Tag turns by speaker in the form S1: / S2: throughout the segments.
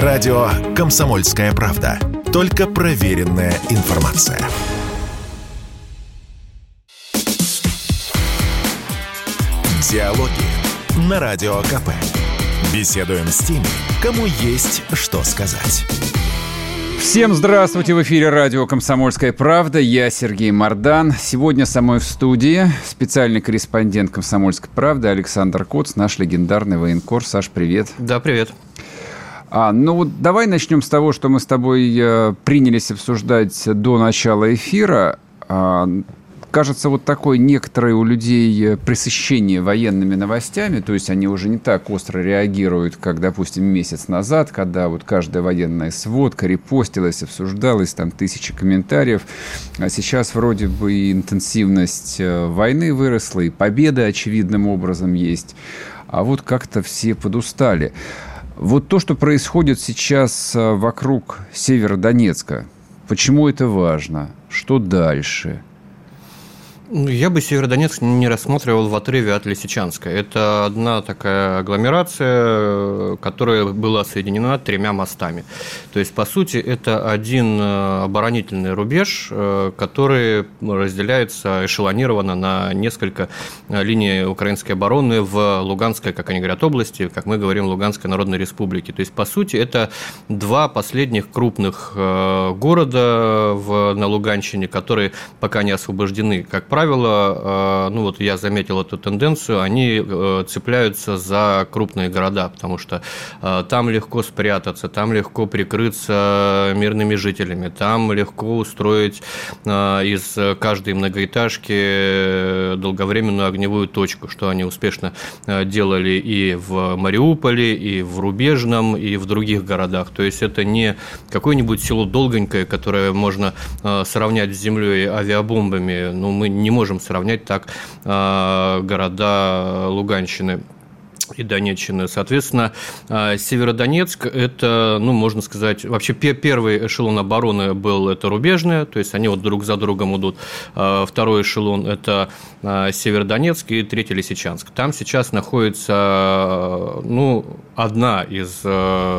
S1: Радио «Комсомольская правда». Только проверенная информация. Диалоги на Радио КП. Беседуем с теми, кому есть что сказать.
S2: Всем здравствуйте! В эфире радио «Комсомольская правда». Я Сергей Мордан. Сегодня со мной в студии специальный корреспондент «Комсомольской правды» Александр Коц, наш легендарный военкор. Саш, привет.
S3: Да, привет.
S2: А, ну вот давай начнем с того, что мы с тобой э, принялись обсуждать до начала эфира. А, кажется, вот такое некоторое у людей э, пресыщение военными новостями, то есть они уже не так остро реагируют, как, допустим, месяц назад, когда вот каждая военная сводка репостилась, обсуждалась, там тысячи комментариев. А сейчас вроде бы и интенсивность э, войны выросла, и победа очевидным образом есть. А вот как-то все подустали. Вот то, что происходит сейчас э, вокруг Северодонецка, почему это важно? Что дальше?
S3: Ну, я бы Северодонецк не рассматривал в отрыве от Лисичанска. Это одна такая агломерация, которая была соединена тремя мостами. То есть, по сути, это один э, оборонительный рубеж, э, который разделяется эшелонированно на несколько э, линий украинской обороны в Луганской, как они говорят, области, как мы говорим, Луганской Народной Республике. То есть, по сути, это два последних крупных города в, на Луганщине, которые пока не освобождены, как правило, правило, э, ну вот я заметил эту тенденцию, они э, цепляются за крупные города, потому что э, там легко спрятаться, там легко прикрыться мирными жителями, там легко устроить из каждой многоэтажки долговременную огневую точку, что они успешно делали и в Мариуполе, и в Рубежном, и в других городах. То есть это не какое-нибудь село долгонькое, которое можно сравнять с землей авиабомбами. Ну, мы не можем сравнять так а, города Луганщины и Донеччины. Соответственно, а, Северодонецк – это, ну, можно сказать, вообще первый эшелон обороны был это рубежное, то есть они вот друг за другом идут. А, второй эшелон – это Северодонецк и третий – Лисичанск. Там сейчас находится, ну, одна из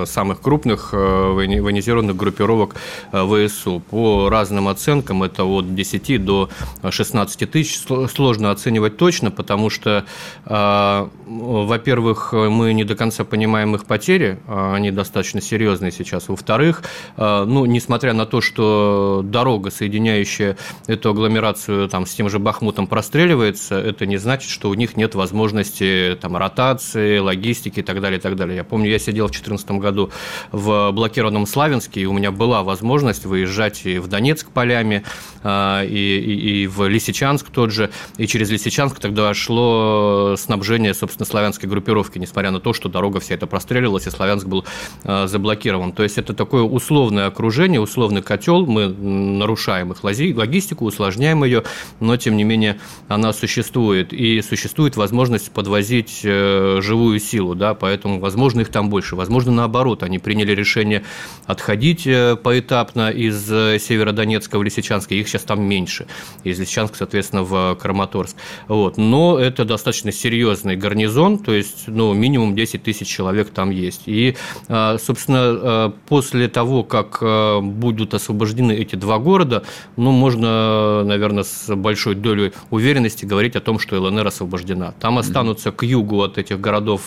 S3: самых крупных военизированных группировок ВСУ. По разным оценкам это от 10 до 16 тысяч. Сложно оценивать точно, потому что, во-первых, во-первых, мы не до конца понимаем их потери, а они достаточно серьезные сейчас. Во-вторых, а, ну, несмотря на то, что дорога, соединяющая эту агломерацию там, с тем же Бахмутом, простреливается, это не значит, что у них нет возможности там, ротации, логистики и так далее, и так далее. Я помню, я сидел в 2014 году в блокированном Славянске, и у меня была возможность выезжать и в Донецк полями, а, и, и, и в Лисичанск тот же, и через Лисичанск тогда шло снабжение, собственно, славянской группировки несмотря на то, что дорога вся эта простреливалась, и Славянск был э, заблокирован. То есть это такое условное окружение, условный котел, мы нарушаем их логистику, усложняем ее, но тем не менее она существует. И существует возможность подвозить э, живую силу, да, поэтому, возможно, их там больше. Возможно, наоборот, они приняли решение отходить э, поэтапно из Северодонецка в Лисичанск, их сейчас там меньше. Из Лисичанска, соответственно, в Краматорск. Вот. Но это достаточно серьезный гарнизон, то есть ну, минимум 10 тысяч человек там есть. И, собственно, после того, как будут освобождены эти два города, ну, можно, наверное, с большой долей уверенности говорить о том, что ЛНР освобождена. Там останутся к югу от этих городов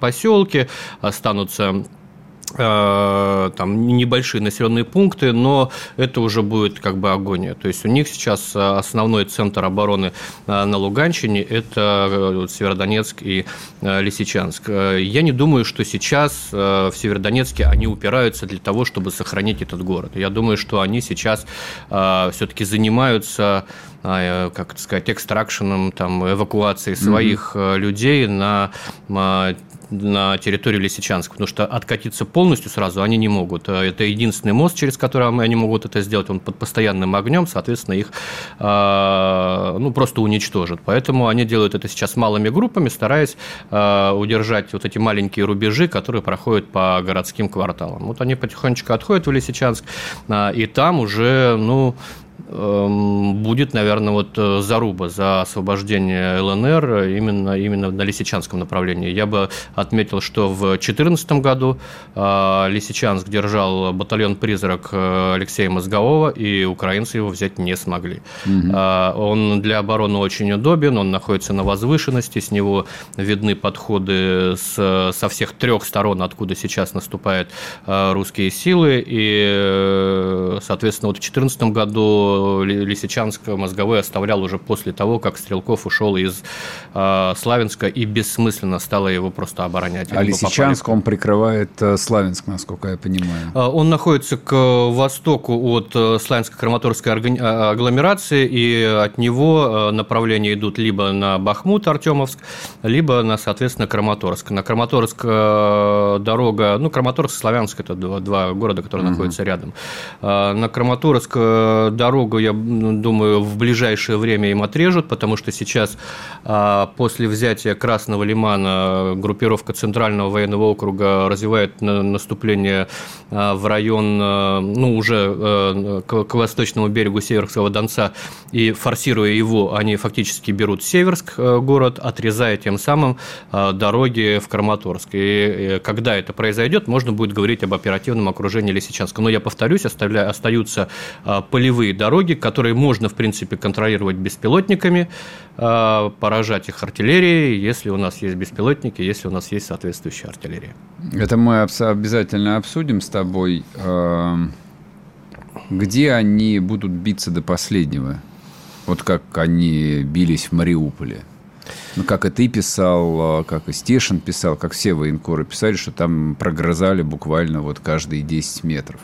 S3: поселки, останутся Э, там небольшие населенные пункты, но это уже будет как бы агония. То есть у них сейчас э, основной центр обороны э, на Луганщине – это Северодонецк и Лисичанск. Я не думаю, что сейчас в Северодонецке они упираются для того, чтобы сохранить этот город. Я думаю, что они сейчас все-таки занимаются как это сказать, экстракшеном, там, эвакуацией своих mm-hmm. людей на на территорию Лисичанска, потому что откатиться полностью сразу они не могут. Э, это единственный мост, через который они могут это сделать, он под постоянным огнем, соответственно, их э, ну, просто уничтожат. Поэтому они делают это сейчас малыми группами, стараясь э, удержать вот эти маленькие рубежи, которые проходят по городским кварталам. Вот они потихонечку отходят в Лисичанск, и там уже, ну, будет, наверное, вот э, заруба за освобождение ЛНР именно, именно на Лисичанском направлении. Я бы отметил, что в 2014 году э, Лисичанск держал батальон «Призрак» э, Алексея Мозгового, и украинцы его взять не смогли. Угу. Он для обороны очень удобен, он находится на возвышенности, с него видны подходы с, со всех трех сторон, откуда сейчас наступают русские силы, и, соответственно, вот в 2014 году Лисичанск мозговой оставлял уже после того, как Стрелков ушел из э, Славянска и бессмысленно стало его просто оборонять.
S2: А Лисичанск, он прикрывает э, Славянск, насколько я понимаю.
S3: А, он находится к востоку от э, Славянско-Краматорской а, агломерации, и от него э, направления идут либо на Бахмут, Артемовск, либо на, соответственно, Краматорск. На Краматорск дорога, ну, Краматорск, Славянск – это два, два города, которые угу. находятся рядом. На Краматорск дорога дорогу, я думаю, в ближайшее время им отрежут, потому что сейчас а, после взятия Красного Лимана группировка Центрального военного округа развивает наступление а, в район, а, ну, уже к восточному берегу Северского Донца, и форсируя его, они фактически берут Северск город, отрезая тем самым дороги в Краматорск. И когда это произойдет, можно будет говорить об оперативном окружении Лисичанска. Но я повторюсь, остаются полевые дороги, которые можно, в принципе, контролировать беспилотниками, а, поражать их артиллерией, если у нас есть беспилотники, если у нас есть соответствующая артиллерия.
S2: Это мы обязательно обсудим с тобой. А, где они будут биться до последнего? Вот как они бились в Мариуполе. Ну, как и ты писал, а, как и Стешин писал, как все военкоры писали, что там прогрызали буквально вот каждые 10 метров.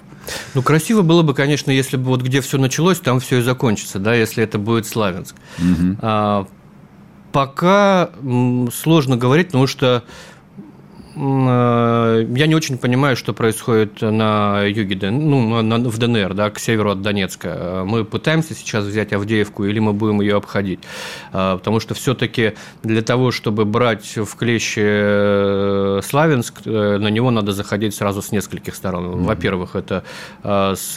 S3: Ну, красиво было бы, конечно, если бы вот где все началось, там все и закончится, да, если это будет Славянск. Угу. А, пока сложно говорить, потому что я не очень понимаю, что происходит на юге, ну, в ДНР, да, к северу от Донецка. Мы пытаемся сейчас взять Авдеевку или мы будем ее обходить? Э, потому что все-таки для того, чтобы брать в клещи э, Славянск, на него надо заходить сразу с нескольких сторон. Во-первых, это с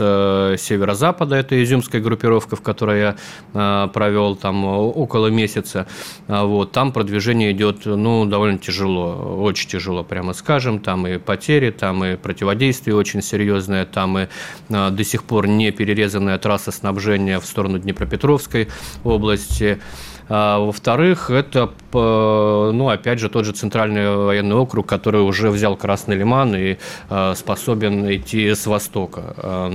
S3: северо-запада, это изюмская группировка, в которой я провел там около месяца. Вот, там продвижение идет ну, довольно тяжело, очень тяжело прямо скажем, там и потери, там и противодействие очень серьезное, там и а, до сих пор не перерезанная трасса снабжения в сторону Днепропетровской области. А, во-вторых, это, ну, опять же, тот же Центральный военный округ, который уже взял Красный Лиман и а, способен идти с востока а,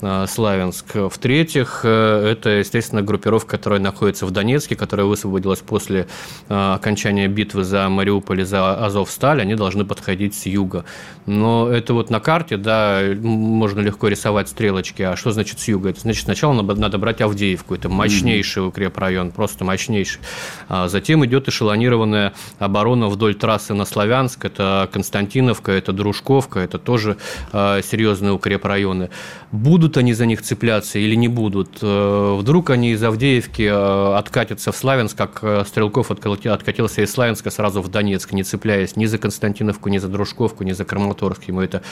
S3: на Славянск. В-третьих, э, это, естественно, группировка, которая находится в Донецке, которая высвободилась после окончания битвы за Мариуполь и за Азовсталь. Они должны подходить с юга. Но это вот на карте, да, можно легко рисовать стрелочки. А что значит с юга? Это значит, сначала надо брать Авдеевку. Это мощнейший укрепрайон, просто мощнейший мощнейший. А затем идет эшелонированная оборона вдоль трассы на Славянск. Это Константиновка, это Дружковка, это тоже а, серьезные укрепрайоны. Будут они за них цепляться или не будут? Э, вдруг они из Авдеевки э, откатятся в Славянск, как э, Стрелков откатился из Славянска сразу в Донецк, не цепляясь ни за Константиновку, ни за Дружковку, ни за Краматорск. Ему это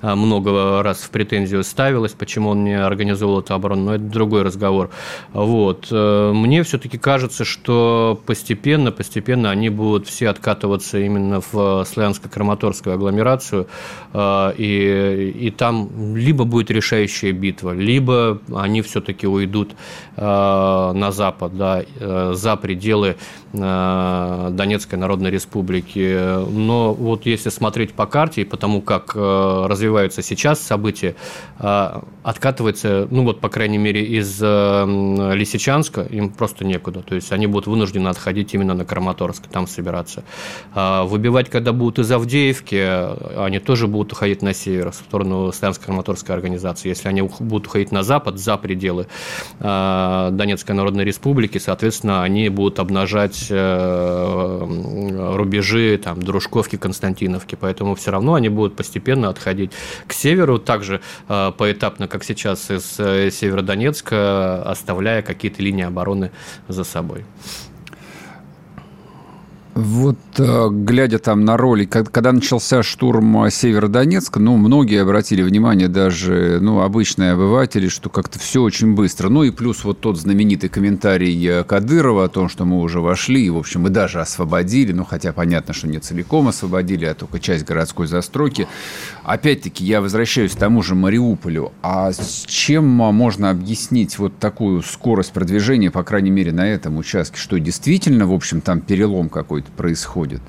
S3: много раз в претензию ставилось, почему он не организовал эту оборону, но это другой разговор. Вот. Мне все-таки кажется, кажется, что постепенно, постепенно они будут все откатываться именно в славянско-краматорскую агломерацию, э, и, и там либо будет решающая битва, либо они все-таки уйдут э, на запад, да, э, за пределы Донецкой Народной Республики. Но вот если смотреть по карте и потому, как развиваются сейчас события, откатывается, ну вот, по крайней мере, из Лисичанска им просто некуда. То есть есть они будут вынуждены отходить именно на Краматорск, там собираться. А выбивать, когда будут из Авдеевки, они тоже будут уходить на север, в сторону Славянско-Краматорской организации. Если они будут уходить на запад, за пределы а, Донецкой Народной Республики, соответственно, они будут обнажать э, рубежи там, Дружковки, Константиновки. Поэтому все равно они будут постепенно отходить к северу, также э, поэтапно, как сейчас из э, Северодонецка, оставляя какие-то линии обороны за собой собой.
S2: Вот э, глядя там на ролик, когда начался штурм Северодонецка, ну, многие обратили внимание, даже, ну, обычные обыватели, что как-то все очень быстро. Ну, и плюс вот тот знаменитый комментарий э, Кадырова о том, что мы уже вошли, и, в общем, мы даже освободили, ну, хотя понятно, что не целиком освободили, а только часть городской застройки. Опять-таки, я возвращаюсь к тому же Мариуполю. А с чем можно объяснить вот такую скорость продвижения, по крайней мере, на этом участке? Что действительно, в общем, там перелом какой какой-то происходит?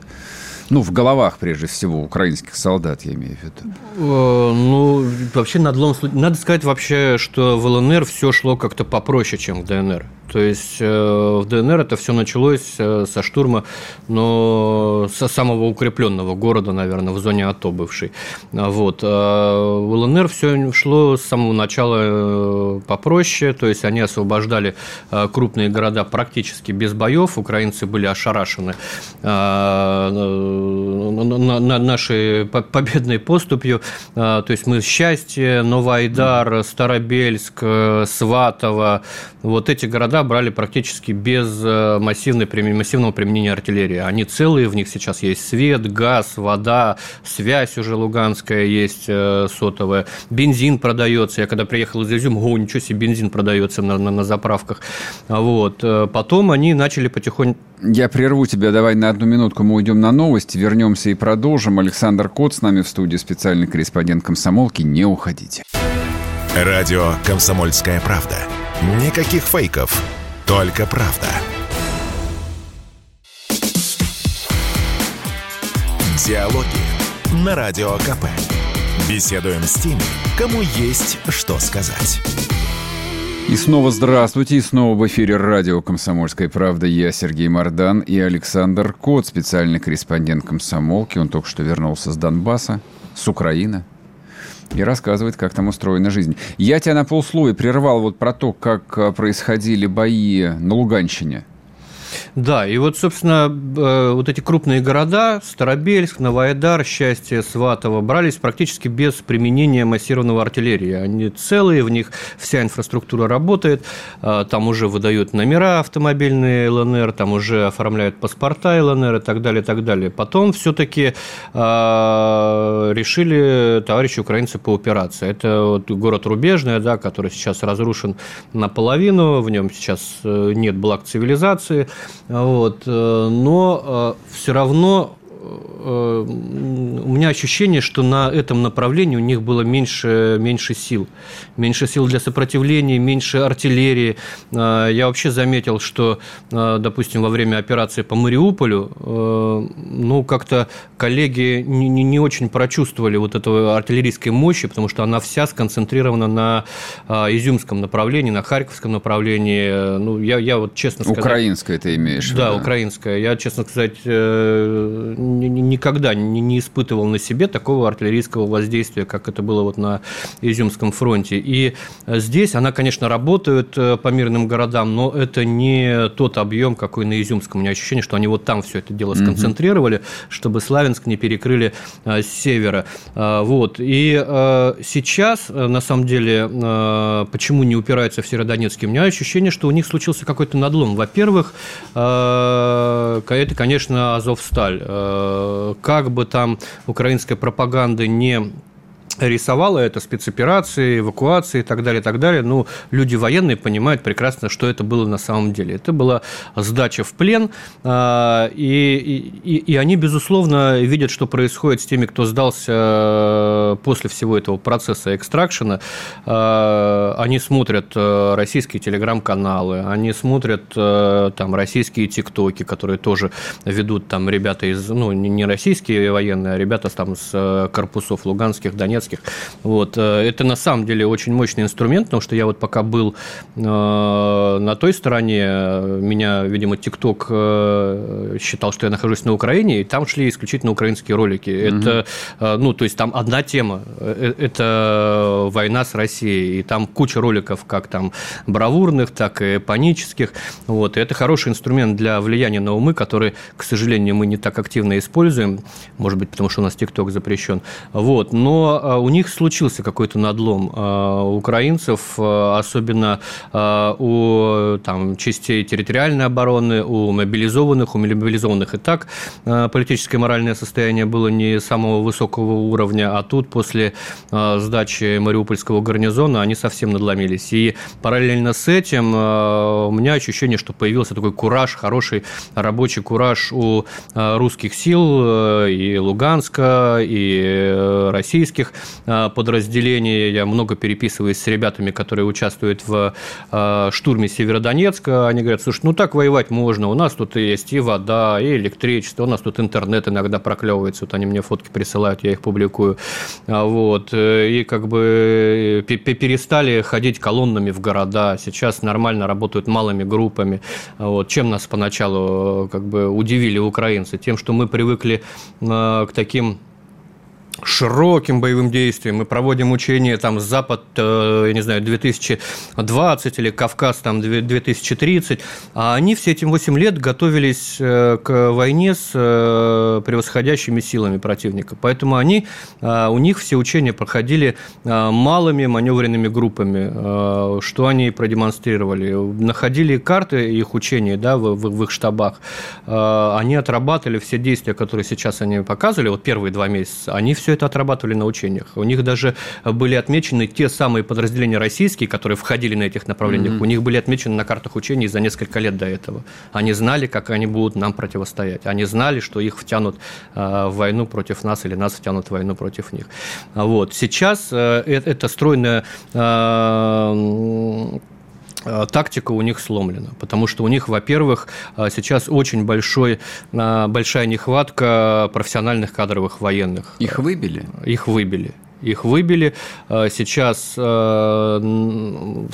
S2: Ну, в головах, прежде всего, украинских солдат, я имею в виду.
S3: Э, ну, вообще, надлом, надо сказать вообще, что в ЛНР все шло как-то попроще, чем в ДНР. То есть э, в ДНР это все началось э, со штурма, но со самого укрепленного города, наверное, в зоне АТО бывшей. Вот. А в ЛНР все шло с самого начала э, попроще, то есть они освобождали крупные города практически без боев, украинцы были ошарашены нашей победной поступью, то есть мы Счастье, Новоайдар, Старобельск, Сватово, вот эти города брали практически без э, массивной, массивного применения артиллерии. Они целые, в них сейчас есть свет, газ, вода, связь уже луганская есть э, сотовая, бензин продается. Я когда приехал из Изюма, о, ничего себе, бензин продается на, на, на заправках. Вот. Э, потом они начали потихоньку...
S2: Я прерву тебя, давай на одну минутку мы уйдем на новости, вернемся и продолжим. Александр Кот с нами в студии, специальный корреспондент комсомолки. Не уходите.
S1: Радио «Комсомольская правда». Никаких фейков, только правда. Диалоги на Радио КП. Беседуем с теми, кому есть что сказать.
S2: И снова здравствуйте, и снова в эфире радио «Комсомольская правда». Я Сергей Мордан и Александр Кот, специальный корреспондент комсомолки. Он только что вернулся с Донбасса, с Украины и рассказывает, как там устроена жизнь. Я тебя на полслоя прервал вот про то, как э, происходили бои на Луганщине.
S3: Да, и вот, собственно, э, вот эти крупные города, Старобельск, Новоайдар, Счастье, Сватово, брались практически без применения массированного артиллерии. Они целые, в них вся инфраструктура работает, э, там уже выдают номера автомобильные ЛНР, там уже оформляют паспорта ЛНР и так далее, и так далее. Потом все-таки э, решили товарищи украинцы по операции. Это вот город Рубежный, да, который сейчас разрушен наполовину, в нем сейчас нет благ цивилизации – вот. Э, но э, все равно у меня ощущение, что на этом направлении у них было меньше, меньше сил. Меньше сил для сопротивления, меньше артиллерии. Э, я вообще заметил, что, э, допустим, во время операции по Мариуполю, ну, как-то коллеги не, не, очень прочувствовали вот этого артиллерийской мощи, потому что она вся сконцентрирована на изюмском направлении, на харьковском направлении. Ну, я, я вот честно сказать...
S2: Украинская ты имеешь в
S3: виду? Да, украинская. Я, честно сказать, никогда не испытывал на себе такого артиллерийского воздействия, как это было вот на Изюмском фронте. И э, здесь она, конечно, работает э, по мирным городам, но это не тот объем, какой на Изюмском. У меня ощущение, что они вот там все это дело сконцентрировали, угу. чтобы Славянск не перекрыли э, с севера. Вот. И сейчас, на самом деле, почему не упираются в Северодонецке? У меня ощущение, что у них случился какой-то надлом. Во-первых, это, конечно, Азовсталь как бы там украинская пропаганда не рисовала это спецоперации, эвакуации и так далее, и так далее. Ну, люди военные понимают прекрасно, что это было на самом деле. Это была сдача в плен, а, и, и, и они, безусловно, видят, что происходит с теми, кто сдался э, после всего этого процесса экстракшена. А, они смотрят э, российские телеграм-каналы, они смотрят э, там российские тиктоки, которые тоже ведут там ребята из, ну, не российские военные, а ребята там с корпусов луганских, донецких, советских. Вот. Э, это на самом деле очень мощный инструмент, потому что я вот пока был э, на той стороне, меня, видимо, ТикТок э, считал, что я нахожусь на Украине, и там шли исключительно украинские ролики. Это, ну, то есть там одна тема тема. Это война с Россией. И там куча роликов, как там бравурных, так и панических. Вот. И это хороший инструмент для влияния на умы, который, к сожалению, мы не так активно используем. Может быть, потому что у нас ТикТок запрещен. Вот. Но у них случился какой-то надлом. У украинцев, особенно у там, частей территориальной обороны, у мобилизованных, у мобилизованных и так политическое и моральное состояние было не самого высокого уровня, а тут после а, сдачи Мариупольского гарнизона они совсем надломились. И параллельно с этим а, у меня ощущение, что появился такой кураж, хороший рабочий кураж у а, русских сил и Луганска, и российских подразделений. Я много переписываюсь с ребятами, которые участвуют в штурме Северодонецка. Они говорят, слушай, ну так воевать можно, у нас тут есть и вода, и электричество, у нас тут интернет иногда проклевывается, вот они мне фотки присылают, я их публикую. А, вот. Э, и как бы э, перестали ходить колоннами в города. Сейчас нормально работают малыми группами. А, вот. Чем нас поначалу э, как бы удивили украинцы? Тем, что мы привыкли к таким широким боевым действием. Мы проводим учения там Запад, э, я не знаю, 2020 или Кавказ там 2030, а они все эти 8 лет готовились э, к войне с э, превосходящими силами противника. Поэтому они, у них все учения проходили малыми маневренными группами. Что они продемонстрировали? Находили карты их учений да, в, в, их штабах. Они отрабатывали все действия, которые сейчас они показывали, вот первые два месяца, они все это отрабатывали на учениях. У них даже были отмечены те самые подразделения российские, которые входили на этих направлениях. Mm-hmm. У них были отмечены на картах учений за несколько лет до этого. Они знали, как они будут нам противостоять. Они знали, что их втянут э, в войну против нас или нас втянут в войну против них. Вот. Сейчас э, э, это стройная тактика у них сломлена, потому что у них, во-первых, сейчас очень большой, большая нехватка профессиональных кадровых военных.
S2: Их выбили?
S3: Их выбили их выбили. Сейчас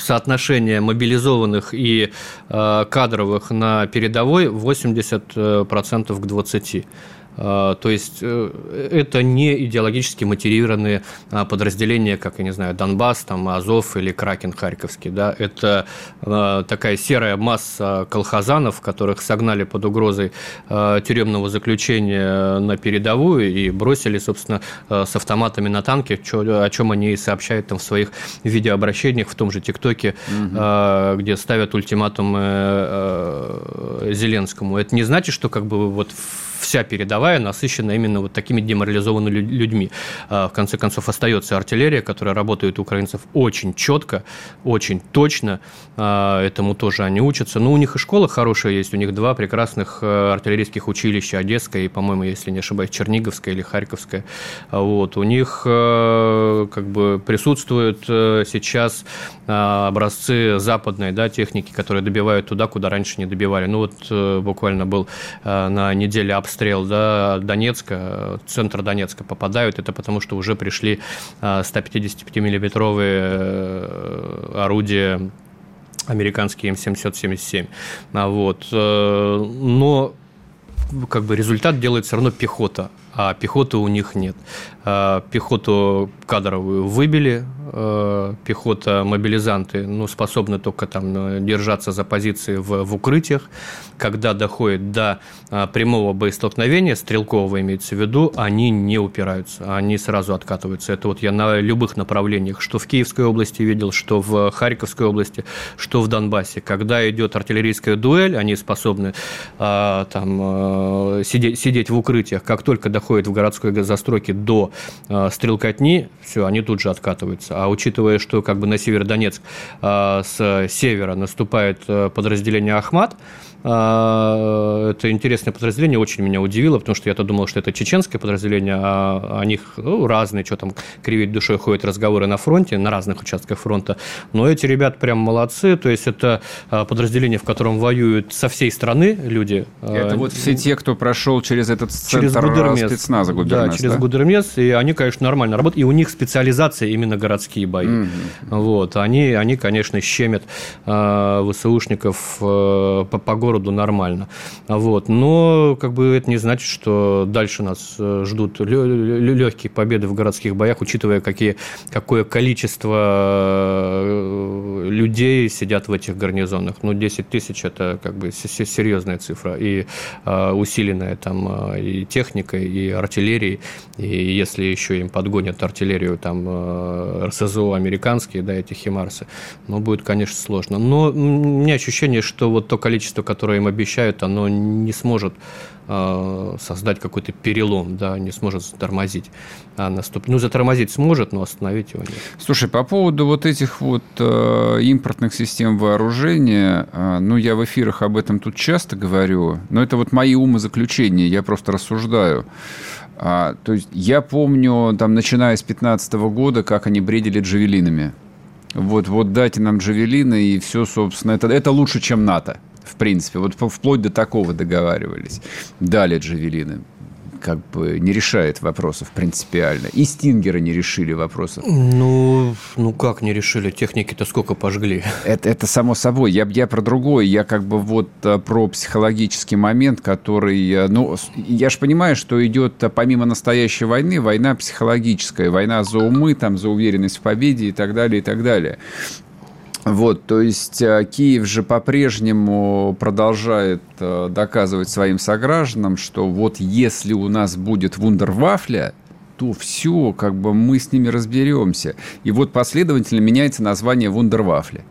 S3: соотношение мобилизованных и кадровых на передовой 80% к 20%. А, то есть э, это не идеологически мотивированные а, подразделения, как, я не знаю, Донбасс, там, Азов или Кракен Харьковский. Да? Это а, такая серая масса колхозанов, которых согнали под угрозой тюремного заключения на передовую и бросили, собственно, с автоматами на танке, о чем они и сообщают там в своих видеообращениях в том же ТикТоке, угу. где ставят ультиматум э, э, Зеленскому. Это не значит, что как бы вот вся передовая насыщена именно вот такими деморализованными людьми. А, в конце концов, остается артиллерия, которая работает у украинцев очень четко, очень точно. А, этому тоже они учатся. Но ну, у них и школа хорошая есть. У них два прекрасных э, артиллерийских училища, Одесское и, по-моему, если не ошибаюсь, Черниговское или Харьковское. А, вот. У них э, как бы присутствуют э, сейчас образцы западной да, техники, которые добивают туда, куда раньше не добивали. Ну вот буквально был на неделе обстрел да, Донецка, центра Донецка попадают, это потому что уже пришли 155-миллиметровые э, орудия американские М777. А вот. Э, но как бы результат делает все равно пехота, а пехоты у них нет. А пехоту кадровую выбили, э, пехота мобилизанты ну, способны только там держаться за позиции в, в укрытиях. Когда доходит до прямого боестолкновения, стрелкового имеется в виду, они не упираются, они сразу откатываются. Это вот я на любых направлениях, что в Киевской области видел, что в Харьковской области, что в Донбассе. Когда идет артиллерийская дуэль, они способны там сидеть, сидеть в укрытиях. Как только доходит в городской застройке до э, стрелкотни, все, они тут же откатываются. А учитывая, что как бы на Северодонецк э, с севера наступает э, подразделение «Ахмат», это интересное подразделение, очень меня удивило, потому что я-то думал, что это чеченское подразделение, а о них ну, разные, что там кривить душой ходят разговоры на фронте, на разных участках фронта. Но эти ребята прям молодцы, то есть это а, подразделение, в котором воюют со всей страны люди.
S2: Это вот все те, кто прошел через этот центр через Гудермес. спецназа
S3: Гудермес. Да, через да? Гудермес, и они, конечно, нормально работают, и у них специализация именно городские бои. Mm-hmm. Вот, они, они, конечно, щемят э, ВСУшников э, по, по городу городу нормально. Вот. Но как бы это не значит, что дальше нас э, ждут легкие победы в городских боях, учитывая, какие, какое количество э, людей сидят в этих гарнизонах. Ну, 10 тысяч – это как бы серьезная цифра. И э, усиленная там и техникой, и артиллерией. И если еще им подгонят артиллерию, там, РСЗО американские, да, эти «Химарсы», ну, будет, конечно, сложно. Но у меня ощущение, что вот то количество, которое им обещают, оно не сможет э, создать какой-то перелом, да, не сможет затормозить а наступ... Ну, затормозить сможет, но остановить его нет.
S2: Слушай, по поводу вот этих вот э, импортных систем вооружения, э, ну, я в эфирах об этом тут часто говорю, но это вот мои умозаключения, я просто рассуждаю. А, то есть я помню, там, начиная с 15 года, как они бредили джавелинами. Вот, вот дайте нам джавелины, и все, собственно, это, это лучше, чем НАТО, в принципе. Вот вплоть до такого договаривались. Дали джавелины как бы не решает вопросов принципиально. И стингеры не решили вопросов.
S3: Ну, ну как не решили? Техники-то сколько пожгли?
S2: Это, это само собой. Я, я про другое. Я как бы вот э, про психологический момент, который... Э, ну, я же понимаю, что идет э, помимо настоящей войны, война психологическая. Война за умы, там, за уверенность в победе и так далее, и так далее. Вот, то есть э, Киев же по-прежнему продолжает э, доказывать своим согражданам, что вот если у нас будет вундервафля, то все, как бы мы с ними разберемся. И вот последовательно меняется название вундервафли.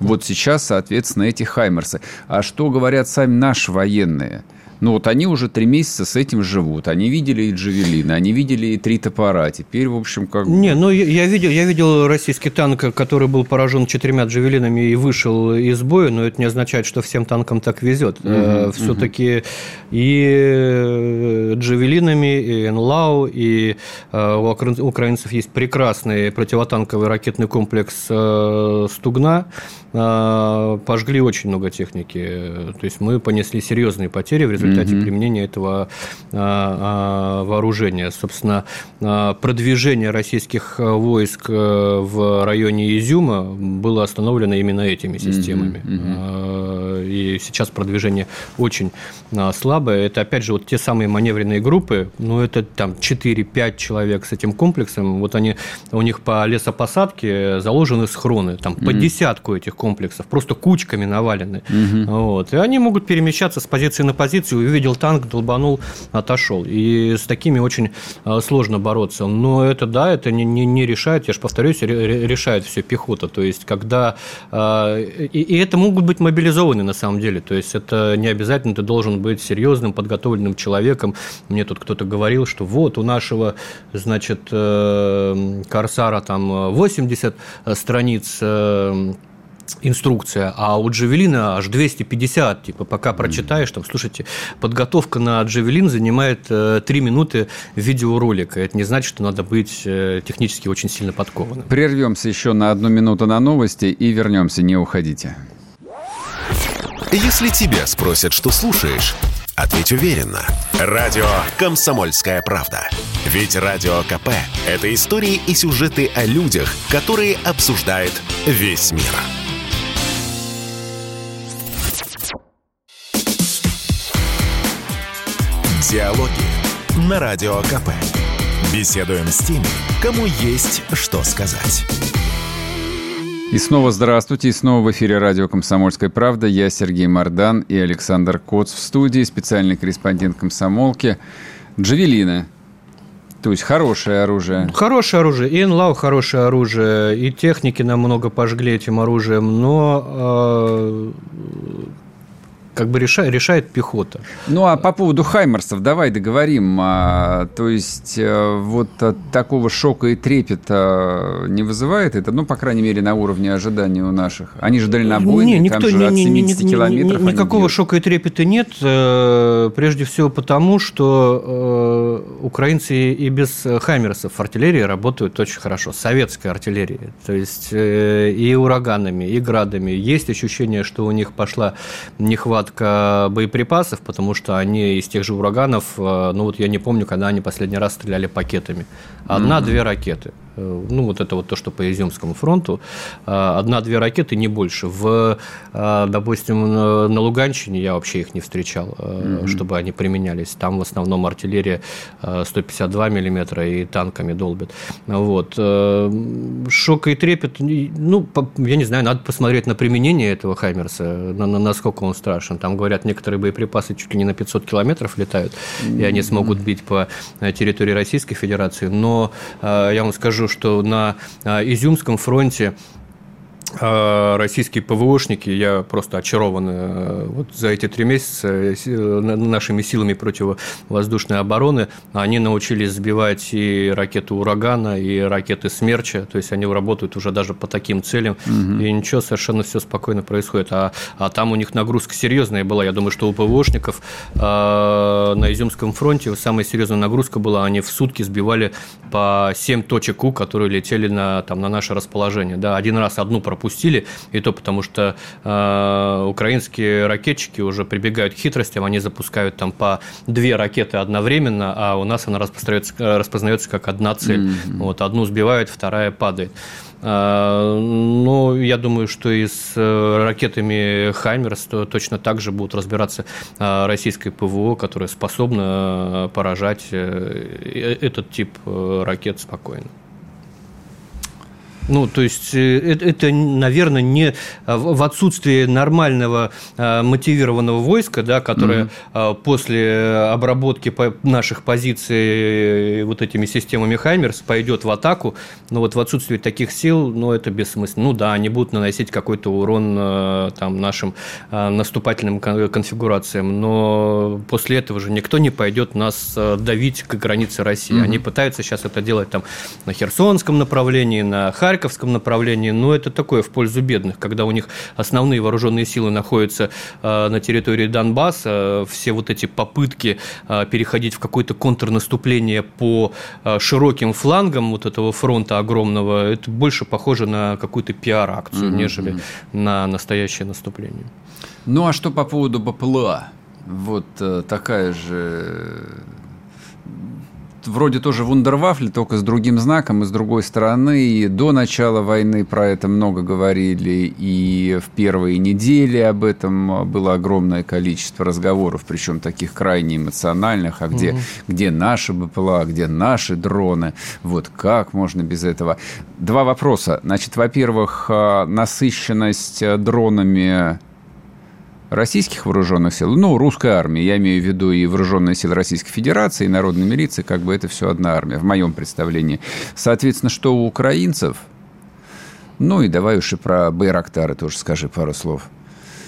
S2: Вот сейчас, соответственно, эти хаймерсы. А что говорят сами наши военные – ну вот они уже три месяца с этим живут. Они видели и джавелины, они видели и три топора. Теперь, в общем, как
S3: Не, ну я видел, я видел российский танк, который был поражен четырьмя джавелинами и вышел из боя, но это не означает, что всем танкам так везет. Угу, э, Все-таки угу. и э, джавелинами, и НЛАУ, и э, у украинцев есть прекрасный противотанковый ракетный комплекс «Стугна», пожгли очень много техники. То есть мы понесли серьезные потери в результате результате mm-hmm. применения этого а, а, вооружения. Собственно, а, продвижение российских войск э, в районе Изюма было остановлено именно этими системами. Mm-hmm. И сейчас продвижение очень слабое. Это, опять же, вот те самые маневренные группы, ну, это там 4-5 человек с этим комплексом, вот они, у них по лесопосадке заложены схроны, там mm-hmm. по десятку этих комплексов, просто кучками навалены. Mm-hmm. Вот. И они могут перемещаться с позиции на позицию увидел танк, долбанул, отошел. И с такими очень а, сложно бороться. Но это, да, это не, не, не решает, я же повторюсь, решает все пехота. То есть, когда... А, и, и это могут быть мобилизованы на самом деле. То есть, это не обязательно ты должен быть серьезным, подготовленным человеком. Мне тут кто-то говорил, что вот у нашего, значит, э, Корсара там 80 страниц э, инструкция, а у Джавелина аж 250, типа, пока прочитаешь, там, слушайте, подготовка на Джавелин занимает 3 э, минуты видеоролика. Это не значит, что надо быть э, технически очень сильно подкованным.
S2: Прервемся еще на одну минуту на новости и вернемся, не уходите.
S1: Если тебя спросят, что слушаешь, ответь уверенно. Радио «Комсомольская правда». Ведь Радио КП – это истории и сюжеты о людях, которые обсуждает весь мир. Диалоги на Радио КП. Беседуем с теми, кому есть что сказать.
S2: И снова здравствуйте, и снова в эфире радио «Комсомольская правда». Я Сергей Мордан и Александр Коц в студии, специальный корреспондент «Комсомолки». Джавелины. То есть хорошее оружие.
S3: Хорошее оружие. И НЛАУ хорошее оружие, и техники намного пожгли этим оружием, но э, как бы решает, решает пехота.
S2: Ну, а по поводу Хаймерсов давай договорим. А, то есть, а, вот а, такого шока и трепета не вызывает это? Ну, по крайней мере, на уровне ожидания у наших. Они же дальнобойные, не, никто, там же не, от 70 не, километров
S3: не, Никакого шока и трепета нет. Э, прежде всего потому, что э, украинцы и без Хаймерсов артиллерии работают очень хорошо. Советская артиллерия. То есть, э, и ураганами, и градами. Есть ощущение, что у них пошла нехватка нехватка боеприпасов, потому что они из тех же ураганов, э, ну вот я не помню, когда они последний раз стреляли пакетами. Одна-две mm-hmm. ракеты. Ну, вот это вот то, что по Изюмскому фронту, одна-две ракеты, не больше. В, допустим, на Луганщине я вообще их не встречал, mm-hmm. чтобы они применялись. Там в основном артиллерия 152 миллиметра и танками долбят. Вот. Шок и трепет, ну, я не знаю, надо посмотреть на применение этого Хаймерса, на, на, насколько он страшен. Там, говорят, некоторые боеприпасы чуть ли не на 500 километров летают, и они смогут бить по территории Российской Федерации. Но я вам скажу, что на Изюмском фронте российские ПВОшники, я просто очарован э, вот за эти три месяца э, нашими силами противовоздушной обороны. Они научились сбивать и ракеты «Урагана», и ракеты «Смерча», то есть они работают уже даже по таким целям, угу. и ничего, совершенно все спокойно происходит. А, а там у них нагрузка серьезная была. Я думаю, что у ПВОшников а, на Изюмском фронте самая серьезная нагрузка была, они в сутки сбивали по 7 точек У, которые летели на, там, на наше расположение. Да, один раз одну пропустили пропустили, и то потому что э, украинские ракетчики уже прибегают к хитростям, они запускают там по две ракеты одновременно, а у нас она распознается, распознается как одна цель. Mm-hmm. Вот одну сбивают, вторая падает. А, но я думаю, что и с э, ракетами «Хаймерс» точно так же будут разбираться российское ПВО, которое способно э, поражать э, этот тип ракет спокойно. Ну, то есть э, это, наверное, не а, в отсутствии нормального а, мотивированного войска, да, которое mm-hmm. после обработки наших позиций вот этими системами Хаймерс пойдет в атаку, но вот в отсутствии таких сил, ну, это бессмысленно. Ну да, они будут наносить какой-то урон там нашим наступательным конфигурациям, но после этого же никто не пойдет нас давить к границе России. Mm-hmm. Они пытаются сейчас это делать там на Херсонском направлении, на Харькове, Харьковском направлении, но это такое в пользу бедных, когда у них основные вооруженные силы находятся э, на территории Донбасса, все вот эти попытки э, переходить в какое-то контрнаступление по э, широким флангам вот этого фронта огромного, это больше похоже на какую-то пиар-акцию, mm-hmm. нежели на настоящее наступление.
S2: Ну а что по поводу БПЛА? Вот такая же вроде тоже вундервафли, только с другим знаком и с другой стороны. И до начала войны про это много говорили, и в первые недели об этом было огромное количество разговоров, причем таких крайне эмоциональных, а где, угу. где наши БПЛА, где наши дроны, вот как можно без этого. Два вопроса. Значит, во-первых, а, насыщенность дронами российских вооруженных сил, ну, русской армии, я имею в виду и вооруженные силы Российской Федерации, и народной милиции, как бы это все одна армия, в моем представлении. Соответственно, что у украинцев, ну и давай уж и про Байрактары тоже скажи пару слов –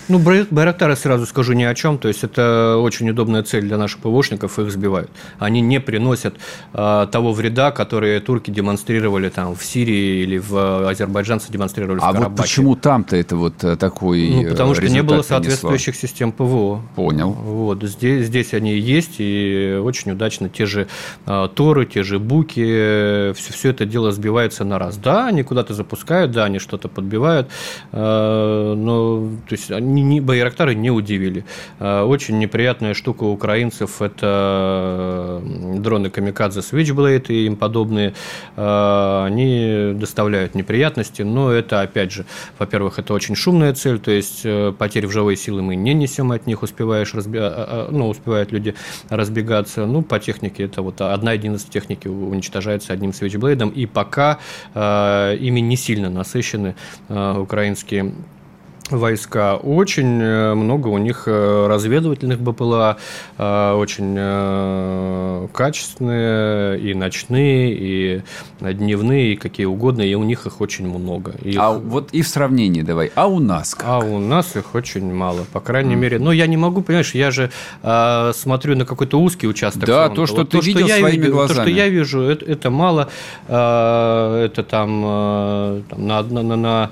S3: ну, Байрактары, сразу скажу, ни о чем. То есть, это очень удобная цель для наших ПВОшников, их сбивают. Они не приносят э, того вреда, который турки демонстрировали там в Сирии или в азербайджанцы демонстрировали
S2: а
S3: в Карабахе.
S2: А вот почему там-то это вот э, такой
S3: Ну, потому что не было соответствующих принесло? систем ПВО.
S2: Понял.
S3: Вот, здесь, здесь они есть, и очень удачно те же э, Торы, те же Буки, все, все это дело сбивается на раз. Да, они куда-то запускают, да, они что-то подбивают, э, но то есть, они не, Байрактары не удивили. Э, очень неприятная штука украинцев – это дроны Камикадзе Switchblade и им подобные. Э, они доставляют неприятности, но это, опять же, во-первых, это очень шумная цель, то есть э, потери в живой силы мы не несем от них, успеваешь разби... ну, успевают люди разбегаться. Ну, по технике это вот одна единица техники уничтожается одним свечблейдом, и пока ими не сильно насыщены украинские войска. Очень э, много у них э, разведывательных БПЛА, э, очень качественные, и ночные, и дневные, и какие угодно, и у них их очень много.
S2: Их... А вот и в сравнении давай, а у нас как?
S3: А у нас их очень мало, по крайней mm. мере. Но я не могу, понимаешь, я же э, смотрю на какой-то узкий участок.
S2: Да, фронта. то, что вот ты то, видел что своими
S3: я,
S2: глазами.
S3: То, что я вижу, это, это мало. Э, это там, э, там на, на, на на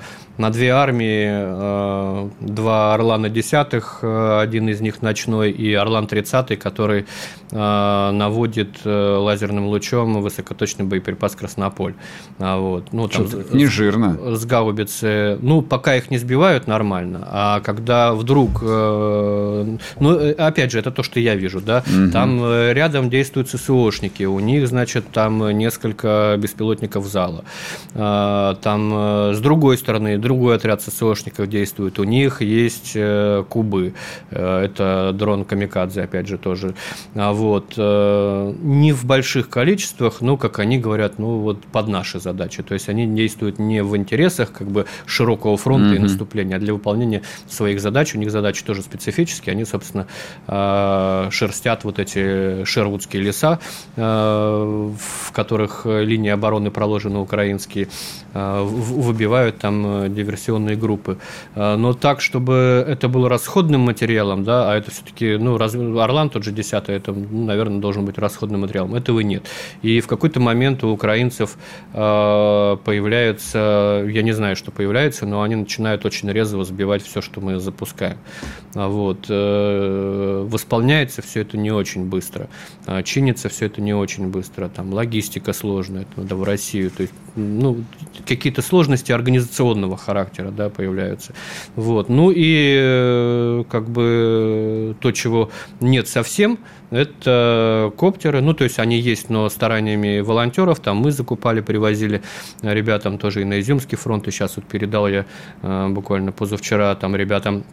S3: две армии два Орлана десятых, один из них ночной, и Орлан тридцатый, который наводит лазерным лучом высокоточный боеприпас «Краснополь». Вот.
S2: Ну, там не жирно.
S3: С гаубицы. Ну, пока их не сбивают нормально, а когда вдруг... Ну, опять же, это то, что я вижу, да, угу. там рядом действуют ССОшники, у них, значит, там несколько беспилотников зала. Там с другой стороны другой отряд ССОшников действует, у них есть кубы, это дрон Камикадзе, опять же, тоже. Вот. Э, не в больших количествах, но, как они говорят, ну, вот под наши задачи. То есть, они действуют не в интересах как бы широкого фронта mm-hmm. и наступления, а для выполнения своих задач. У них задачи тоже специфические. Они, собственно, э, шерстят вот эти шервудские леса, э, в которых линии обороны проложены украинские, выбивают там диверсионные группы. Но так, чтобы это было расходным материалом, да, а это все-таки, ну, раз, Орлан тот же 10 это, ну, наверное, должен быть расходным материалом. Этого нет. И в какой-то момент у украинцев э, появляется, я не знаю, что появляется, но они начинают очень резво сбивать все, что мы запускаем. А вот. Э, восполняется все это не очень быстро. А чинится все это не очень быстро. Там логистика сложная, это надо в Россию. То есть, ну, какие-то сложности организационного характера да, появляются. Вот. Ну и э, как бы то, чего нет совсем, это коптеры, ну, то есть они есть, но стараниями волонтеров, там мы закупали, привозили. Ребятам тоже и на Изюмский фронт, и сейчас вот передал я э, буквально позавчера там ребятам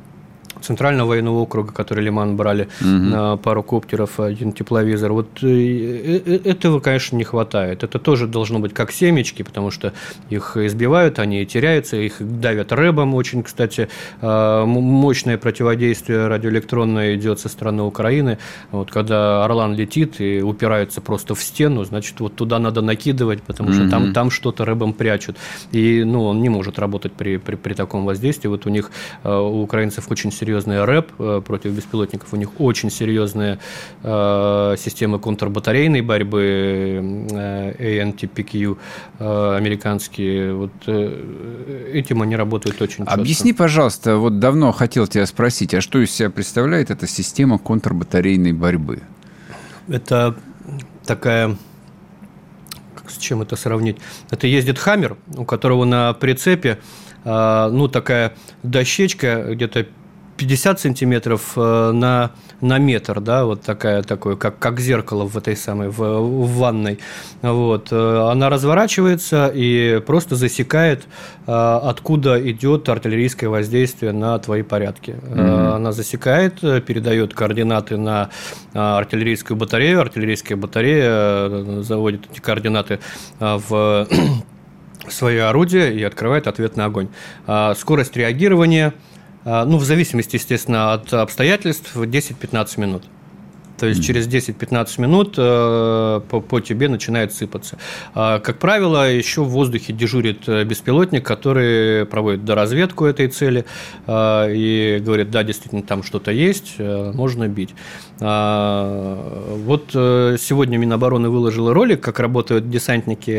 S3: Центрального военного округа, который Лиман брали угу. на пару коптеров, один тепловизор. Вот э, э, этого, конечно, не хватает. Это тоже должно быть как семечки, потому что их избивают, они теряются, их давят рэбом. Очень, кстати, мощное противодействие радиоэлектронное идет со стороны Украины. Вот когда Орлан летит и упирается просто в стену, значит, вот туда надо накидывать, потому что угу. там, там что-то рэбом прячут. И ну, он не может работать при, при, при таком воздействии. Вот у них, у украинцев очень серьезно серьезный рэп э, против беспилотников, у них очень серьезная э, система контрбатарейной борьбы, э, ANTPQ американские. Вот этим они работают очень
S2: четко. Объясни, пожалуйста, вот давно хотел тебя спросить, а что из себя представляет эта система контрбатарейной борьбы?
S3: Это такая с чем это сравнить? Это ездит Хаммер, у которого на прицепе э, ну, такая дощечка где-то 50 сантиметров э, на, на метр, да, вот такая, такое, как, как зеркало в этой самой, в, в ванной. Вот. Э, она разворачивается и просто засекает, э, откуда идет артиллерийское воздействие на твои порядки. Mm-hmm. Она засекает, передает координаты на артиллерийскую батарею, артиллерийская батарея заводит эти координаты в свое орудие и открывает ответный огонь. Скорость реагирования – а, ну, в зависимости, естественно, от обстоятельств, 10-15 минут. То есть через 10-15 минут э, по, по тебе начинает сыпаться. А, как правило, еще в воздухе дежурит э, беспилотник, который проводит доразведку этой цели а, и говорит, да, действительно, там что-то есть, э, можно бить. А, вот сегодня Минобороны выложила ролик, как работают десантники,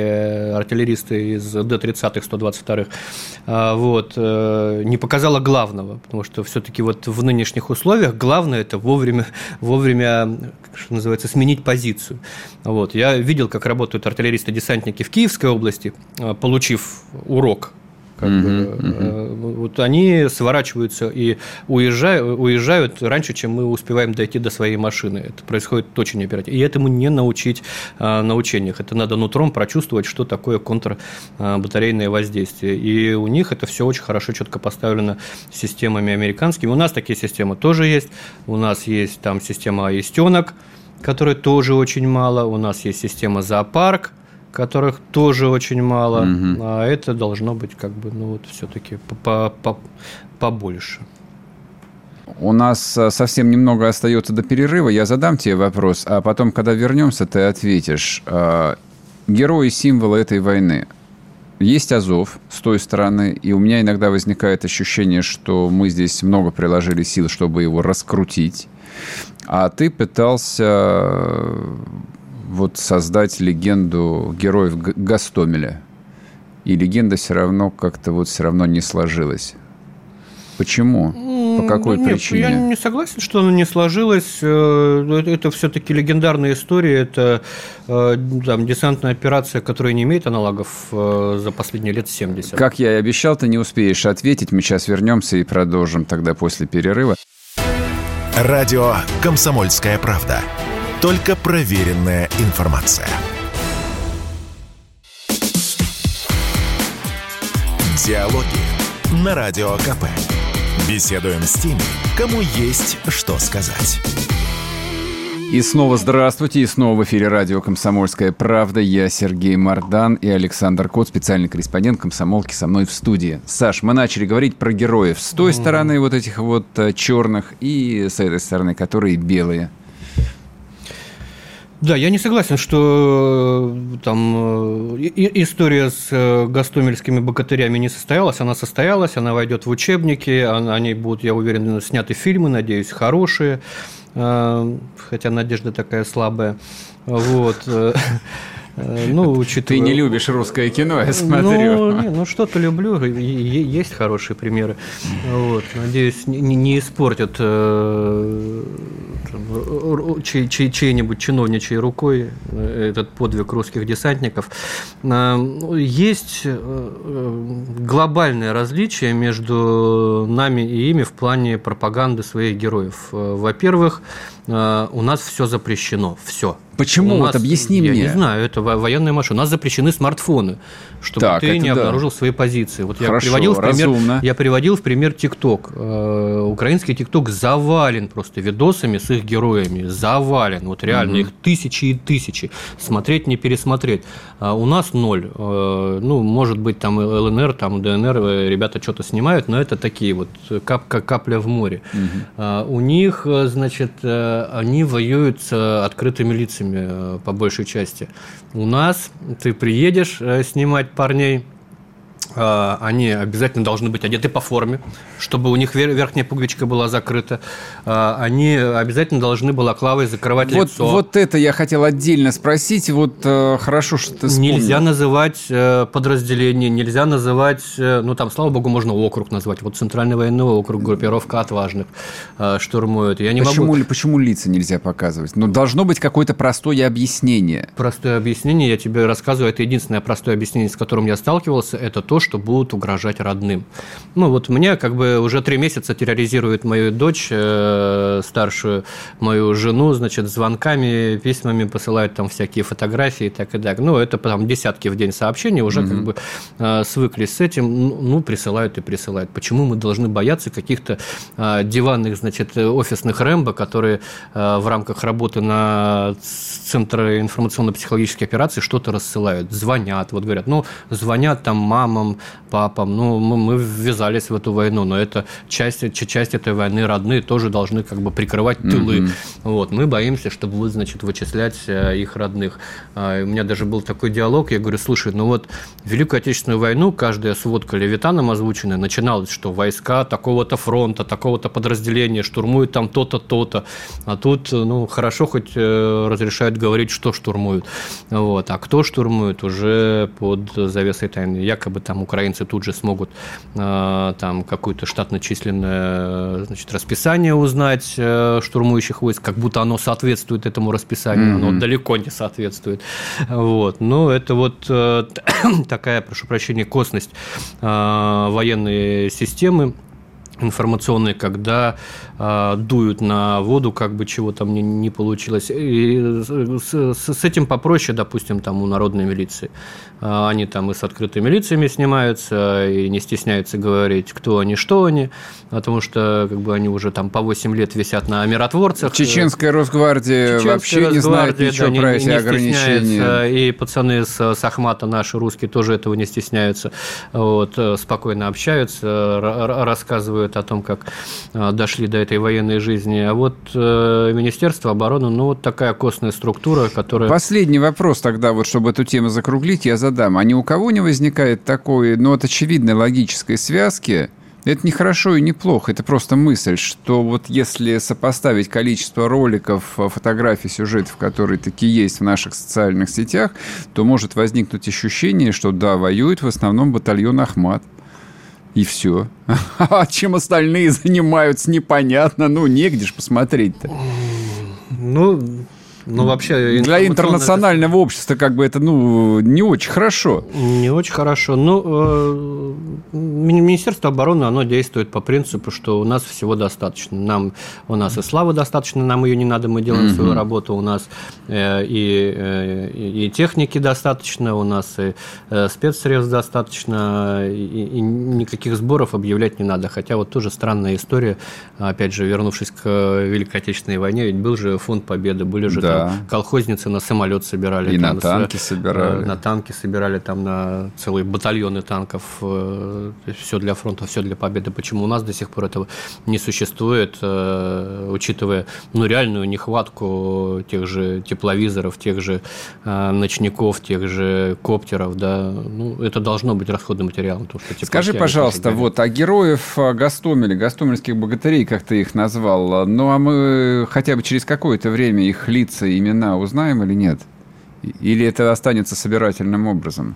S3: артиллеристы из Д-30-х, 122-х. Вот. Не показала главного, потому что все-таки вот в нынешних условиях главное это вовремя, вовремя что называется, сменить позицию. Вот. Я видел, как работают артиллеристы-десантники в Киевской области, а, получив урок как uh-huh, бы, uh-huh. Вот они сворачиваются и уезжают, уезжают раньше, чем мы успеваем дойти до своей машины. Это происходит очень оперативно. И этому не научить а, на учениях. Это надо нутром прочувствовать, что такое контрбатарейное воздействие. И у них это все очень хорошо, четко поставлено системами американскими. У нас такие системы тоже есть. У нас есть там система «Аистенок», которой тоже очень мало. У нас есть система «Зоопарк», которых тоже очень мало, угу. а это должно быть как бы, ну вот все-таки побольше.
S2: У нас э, совсем немного остается до перерыва. Я задам тебе вопрос, а потом, когда вернемся, ты ответишь. Э, герои символы этой войны. Есть Азов с той стороны, и у меня иногда возникает ощущение, что мы здесь много приложили сил, чтобы его раскрутить. А ты пытался вот создать легенду героев Гастомеля. И легенда все равно как-то вот все равно не сложилась. Почему? по какой
S3: Нет,
S2: причине?
S3: Я не согласен, что оно не сложилось. Э, Это все-таки легендарная история. Это э, там, десантная операция, которая не имеет аналогов э, за последние лет 70.
S2: Как я и обещал, ты не успеешь ответить. Мы сейчас вернемся и продолжим тогда после перерыва.
S1: Радио «Комсомольская правда». Только проверенная информация. Диалоги на Радио КП. Беседуем с теми, кому есть что сказать.
S2: И снова здравствуйте, и снова в эфире радио «Комсомольская правда». Я Сергей Мардан и Александр Кот, специальный корреспондент «Комсомолки» со мной в студии. Саш, мы начали говорить про героев с той стороны вот этих вот э, черных и с этой стороны, которые белые.
S3: Да, я не согласен, что э, там э, история с э, гастомельскими богатырями не состоялась. Она состоялась, она войдет в учебники, он- они будут, я уверен, сняты фильмы, надеюсь, хорошие. Хотя надежда такая слабая. Вот. Э, э, Ну,
S2: Ты
S3: учитывая...
S2: не любишь русское кино, я смотрю.
S3: Ну, не, ну что-то люблю, есть хорошие примеры. Вот, надеюсь, не, не- испортят э, чьей-нибудь чиновничьей рукой э, этот подвиг русских десантников. А, ну, Есть э, э, глобальное различие между нами и ими в плане пропаганды своих героев. Э, Во-первых, э, у нас все запрещено, все.
S2: Почему?
S3: У
S2: Вот
S3: нас-
S2: объясни
S3: я
S2: мне.
S3: не знаю, это во- военная машина. У нас запрещены смартфоны, чтобы
S2: Так,
S3: ты не
S2: да.
S3: обнаружил свои позиции. Вот я
S2: Хорошо,
S3: приводил в пример,
S2: разумно.
S3: я приводил в пример ТикТок. Э, Украинский ТикТок завален просто видосами с их героями, завален. Вот реально их тысячи и тысячи. Смотреть не пересмотреть. А у нас ноль. Э, Ну, может быть, там ЛНР, там ДНР, э, ребята что-то снимают, но это такие вот капка капля в море. А У них, значит, они воюют с открытыми лицами э, по большей части. У нас ты приедешь э, снимать парней, они обязательно должны быть одеты по форме, чтобы у них вер- верхняя пуговичка была закрыта. Э, Они обязательно должны балаклавой закрывать
S2: Вот,
S3: лицо.
S2: вот это я хотел отдельно спросить. Вот э, хорошо, что ты вспомнил.
S3: Нельзя называть э, подразделение, нельзя называть, э, ну там, слава богу, можно округ назвать. Вот Центральный военный округ, группировка отважных штурмует. Я не
S2: почему,
S3: могу...
S2: почему лица нельзя показывать? Ну, должно быть какое-то простое объяснение.
S3: Простое объяснение, я тебе рассказываю, это единственное простое объяснение, с которым я сталкивался, это то, что будут угрожать родным. Ну вот мне как бы уже три месяца терроризирует мою дочь, э, старшую мою жену, значит, звонками, письмами посылают там всякие фотографии и так и так. Ну это там десятки в день сообщений, уже как бы э, свыклись с этим, ну ну, присылают и присылают. Почему мы должны бояться каких-то э, диванных, значит, офисных Рэмбо, которые э, в рамках работы на Центре информационно-психологической операции что-то рассылают, звонят, вот говорят, ну, звонят там мамам, папам, ну, мы, мы ввязались в эту войну, но это часть, часть этой войны, родные тоже должны как бы прикрывать тылы. Вот, мы боимся, что будут, значит, вычислять э, их родных. А, У меня даже был такой диалог, я говорю, слушай, ну вот Великую Отечественную войну, каждая сводка Левитаном озвученная, начиналась, что войска такого-то фронта, такого-то подразделения штурмуют там то-то, то-то. А тут, ну, хорошо хоть э, разрешают говорить, что штурмуют. Вот. А кто штурмует, уже под завесой тайны. Якобы там украинцы тут же смогут э, там какое-то штатно-численное значит, расписание узнать э, штурмующих войск, как будто оно соответствует этому расписанию. Оно далеко не соответствует. Вот. Но это вот э, такая, прошу прощения, косность военной системы информационные, когда э, дуют на воду, как бы чего там не, не получилось. И с, с- с этим попроще, допустим, там у народной милиции. А, Они там и с открытыми лицами снимаются, и не стесняются говорить, кто они, что они, потому что как бы они уже там по 8 лет висят на миротворцах.
S2: Чеченская Росгвардия
S3: Чеченская
S2: вообще не знает
S3: Росгвардия,
S2: ничего
S3: да, не-
S2: про
S3: не
S2: эти
S3: стесняется,
S2: ограничения.
S3: И пацаны с, с Ахмата, наши русские, тоже этого не стесняются. Вот, э, спокойно общаются, ра- ра- рассказывают о том, как э, дошли до этой военной жизни. А вот э, Министерство обороны, ну, вот такая костная структура, которая...
S2: Последний вопрос тогда, вот чтобы эту тему закруглить, я задам. А ни у кого не возникает такой, ну, от очевидной логической связки, это не хорошо и не плохо, это просто мысль, что вот если сопоставить количество роликов, фотографий, сюжетов, которые такие есть в наших социальных сетях, то может возникнуть ощущение, что да, воюет в основном батальон Ахмат. И все. А чем остальные занимаются, непонятно. Ну, негде ж посмотреть-то.
S3: Ну, ну, вообще...
S2: Для интернационального это... общества как бы это, ну, не очень хорошо.
S3: Не очень хорошо. Ну, э, Министерство обороны, оно действует по принципу, что у нас всего достаточно. Нам, у нас и славы достаточно, нам ее не надо, мы делаем свою работу. У нас э, и, э, и техники достаточно, у нас и э, спецсредств достаточно, и, и никаких сборов объявлять не надо. Хотя вот тоже странная история, опять же, вернувшись к Великой Отечественной войне, ведь был же фонд Победы, были же да. Колхозницы на самолет собирали.
S2: И там, на танки с, собирали.
S3: На танки собирали, там на целые батальоны танков. Э, все для фронта, все для победы. Почему у нас до сих пор этого не существует, э, учитывая ну, реальную нехватку тех же тепловизоров, тех же э, ночников, тех же коптеров, да, ну, это должно быть расходным материалом. То,
S2: что Скажи, пожалуйста, вот, а героев Гастомеля, гастомельских богатырей, как ты их назвал, ну, а мы хотя бы через какое-то время их лица и имена узнаем или нет? Или это останется собирательным образом?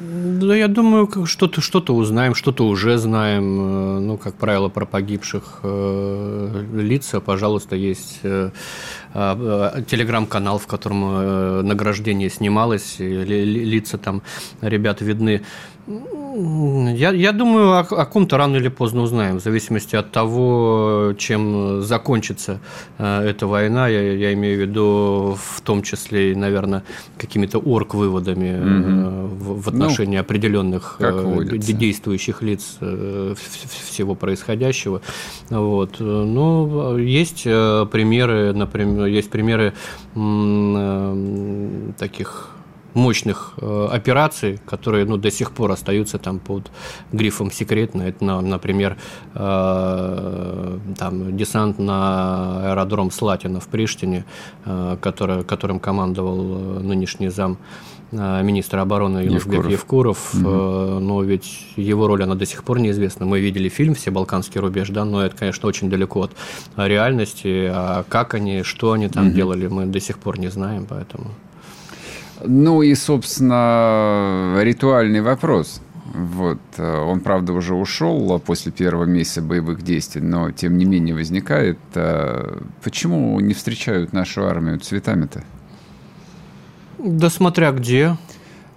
S3: Да, я думаю, что-то что узнаем, что-то уже знаем. Э, ну, как правило, про погибших э, лица, пожалуйста, есть э, телеграм-канал, в котором награждение снималось, лица там ребят видны. Я, я думаю, о, о ком-то рано или поздно узнаем, в зависимости от того, чем закончится э, эта война. Я, я имею в виду в том числе, наверное, какими-то орг-выводами э, в, в отношении ну, определенных э, действующих лиц э, всего происходящего. Вот. Ну, есть э, примеры, например, есть примеры э, таких мощных э, операций, которые ну, до сих пор остаются там под грифом секретно. Это, например, э, там, десант на аэродром Слатина в Приштине, э, который, которым командовал нынешний зам министра обороны Юнусбек Евкуров, угу. но ведь его роль, она до сих пор неизвестна. Мы видели фильм «Все Балканский рубеж», да, но это, конечно, очень далеко от реальности. А как они, что они там угу. делали, мы до сих пор не знаем, поэтому...
S2: Ну и, собственно, ритуальный вопрос. Вот. Э, он, правда, уже ушел после первого месяца боевых действий, но, тем не менее, возникает. Э, почему не встречают нашу армию цветами-то?
S3: Да смотря где.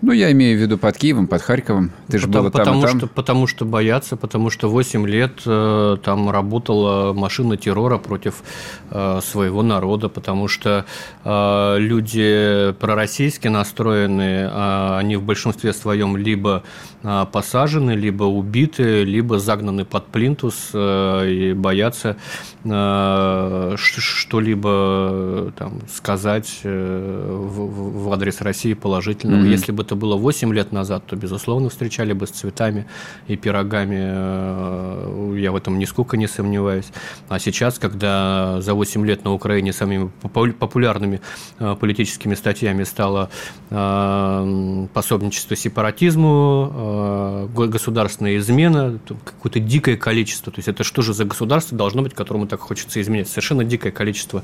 S2: Ну, я имею в виду под Киевом, под Харьковом. Ты же была
S3: потому
S2: там и там.
S3: Что, потому что боятся, потому что 8 лет э, там работала машина террора против э, своего народа, потому что э, люди пророссийски настроены, э, они в большинстве своем либо э, посажены, либо убиты, либо загнаны под плинтус э, и боятся э, что-либо э, там, сказать э, в, в адрес России положительного. Mm-hmm. Если бы это было 8 лет назад, то, безусловно, встречали бы с цветами и пирогами. Э, я в этом нисколько не сомневаюсь. А сейчас, когда за 8 лет на Украине самыми популярными э, политическими статьями стало э, пособничество сепаратизму, государственная измена, какое-то дикое количество. То есть это что же за государство должно быть, которому так хочется изменять? Совершенно дикое количество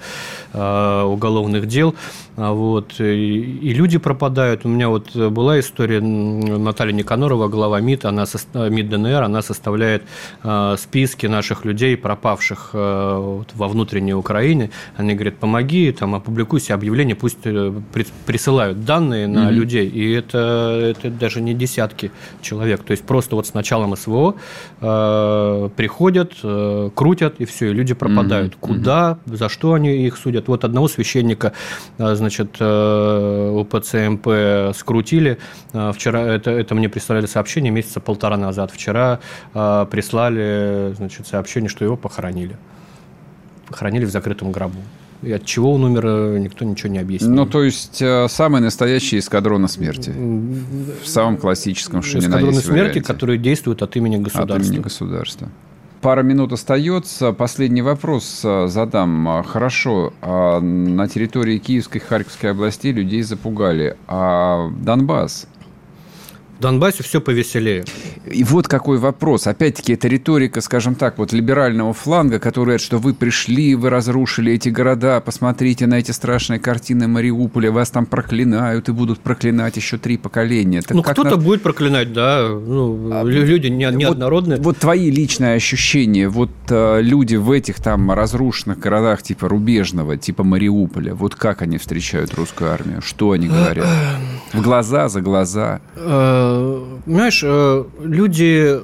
S3: уголовных дел. Вот. И люди пропадают. У меня вот была история Наталья Никанорова, глава МИД, она, МИД ДНР, она составляет э, списки наших людей, пропавших э, во внутренней Украине. Они говорят, помоги, там, опубликуйся объявление, пусть э, присылают данные на mm-hmm. людей. И это, это даже не десятки человек. То есть просто вот с началом СВО э, приходят, э, крутят, и все, и люди пропадают. Mm-hmm. Куда, за что они их судят? Вот одного священника, э, значит, э, у ПЦМП скрутили. Э, вчера это, это мне прислали сообщение месяца полтора назад. Вчера э, прислали значит, сообщение, что его похоронили. Похоронили в закрытом гробу. И от чего он умер, э, никто ничего не объяснил.
S2: Ну, то есть, самый настоящий эскадрон смерти. В самом классическом, что
S3: Эскадроны смерти, варианте. которые действуют от имени государства.
S2: От имени государства. Пара минут остается. Последний вопрос э, задам. Хорошо, а на территории Киевской и Харьковской областей людей запугали. А Донбасс?
S3: Донбассе все повеселее.
S2: И вот какой вопрос. Опять-таки, это риторика, скажем так, вот либерального фланга, который говорит, что вы пришли, вы разрушили эти города, посмотрите на эти страшные картины Мариуполя, вас там проклинают и будут проклинать еще три поколения.
S3: Так ну, кто-то на... будет проклинать, да. Ну, а, люди не, неоднородные.
S2: Вот, вот твои личные ощущения, вот э, люди в этих там разрушенных городах типа Рубежного, типа Мариуполя, вот как они встречают русскую армию? Что они говорят? В глаза, за глаза?
S3: Э, понимаешь, э, люди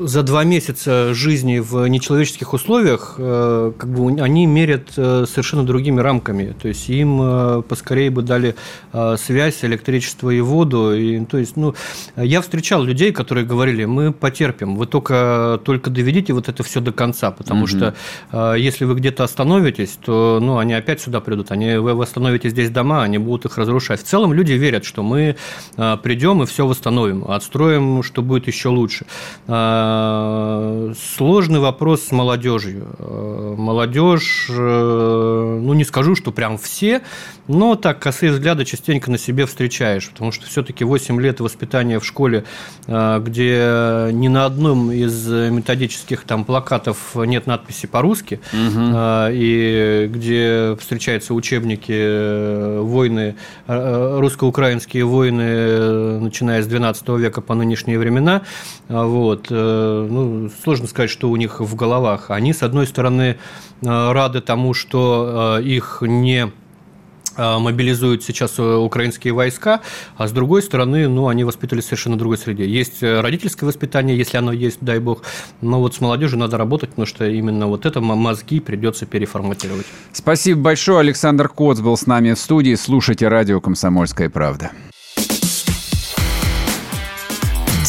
S3: за два месяца жизни в нечеловеческих условиях, э, как бы они мерят э, совершенно другими рамками. То есть им э, поскорее бы дали связь, электричество и воду. И, то есть, ну, я встречал людей, которые говорили, мы потерпим, вы только, только доведите вот это все до конца, потому угу. что если вы где-то остановитесь, то ну, они опять сюда придут. Они, вы восстановите здесь дома, они будут их разрушать. В целом люди верят, что мы придем и все восстановим, отстроим, что будет еще лучше. Э, сложный вопрос с молодежью. Э, молодежь, э, ну не скажу, что прям все, но так косые взгляды частенько на себе встречаешь, потому что все-таки 8 лет воспитания в школе, где ни на одном из методических там плакатов нет надписи по-русски, угу. и где встречаются учебники войны, русско-украинские войны, начиная с 12 века по нынешние времена, вот, ну, сложно сказать, что у них в головах. Они, с одной стороны, э, рады тому, что э, их не э, мобилизуют сейчас украинские войска, а с другой стороны, ну, они воспитывались в совершенно другой среде. Есть родительское воспитание, если оно есть, дай бог, но вот с молодежью надо работать, потому что именно вот это мозги придется переформатировать.
S2: Спасибо большое. Александр Коц был с нами в студии. Слушайте радио «Комсомольская правда».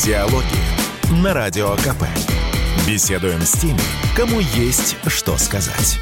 S1: Диалоги на Радио КП. Беседуем с теми, кому есть что сказать.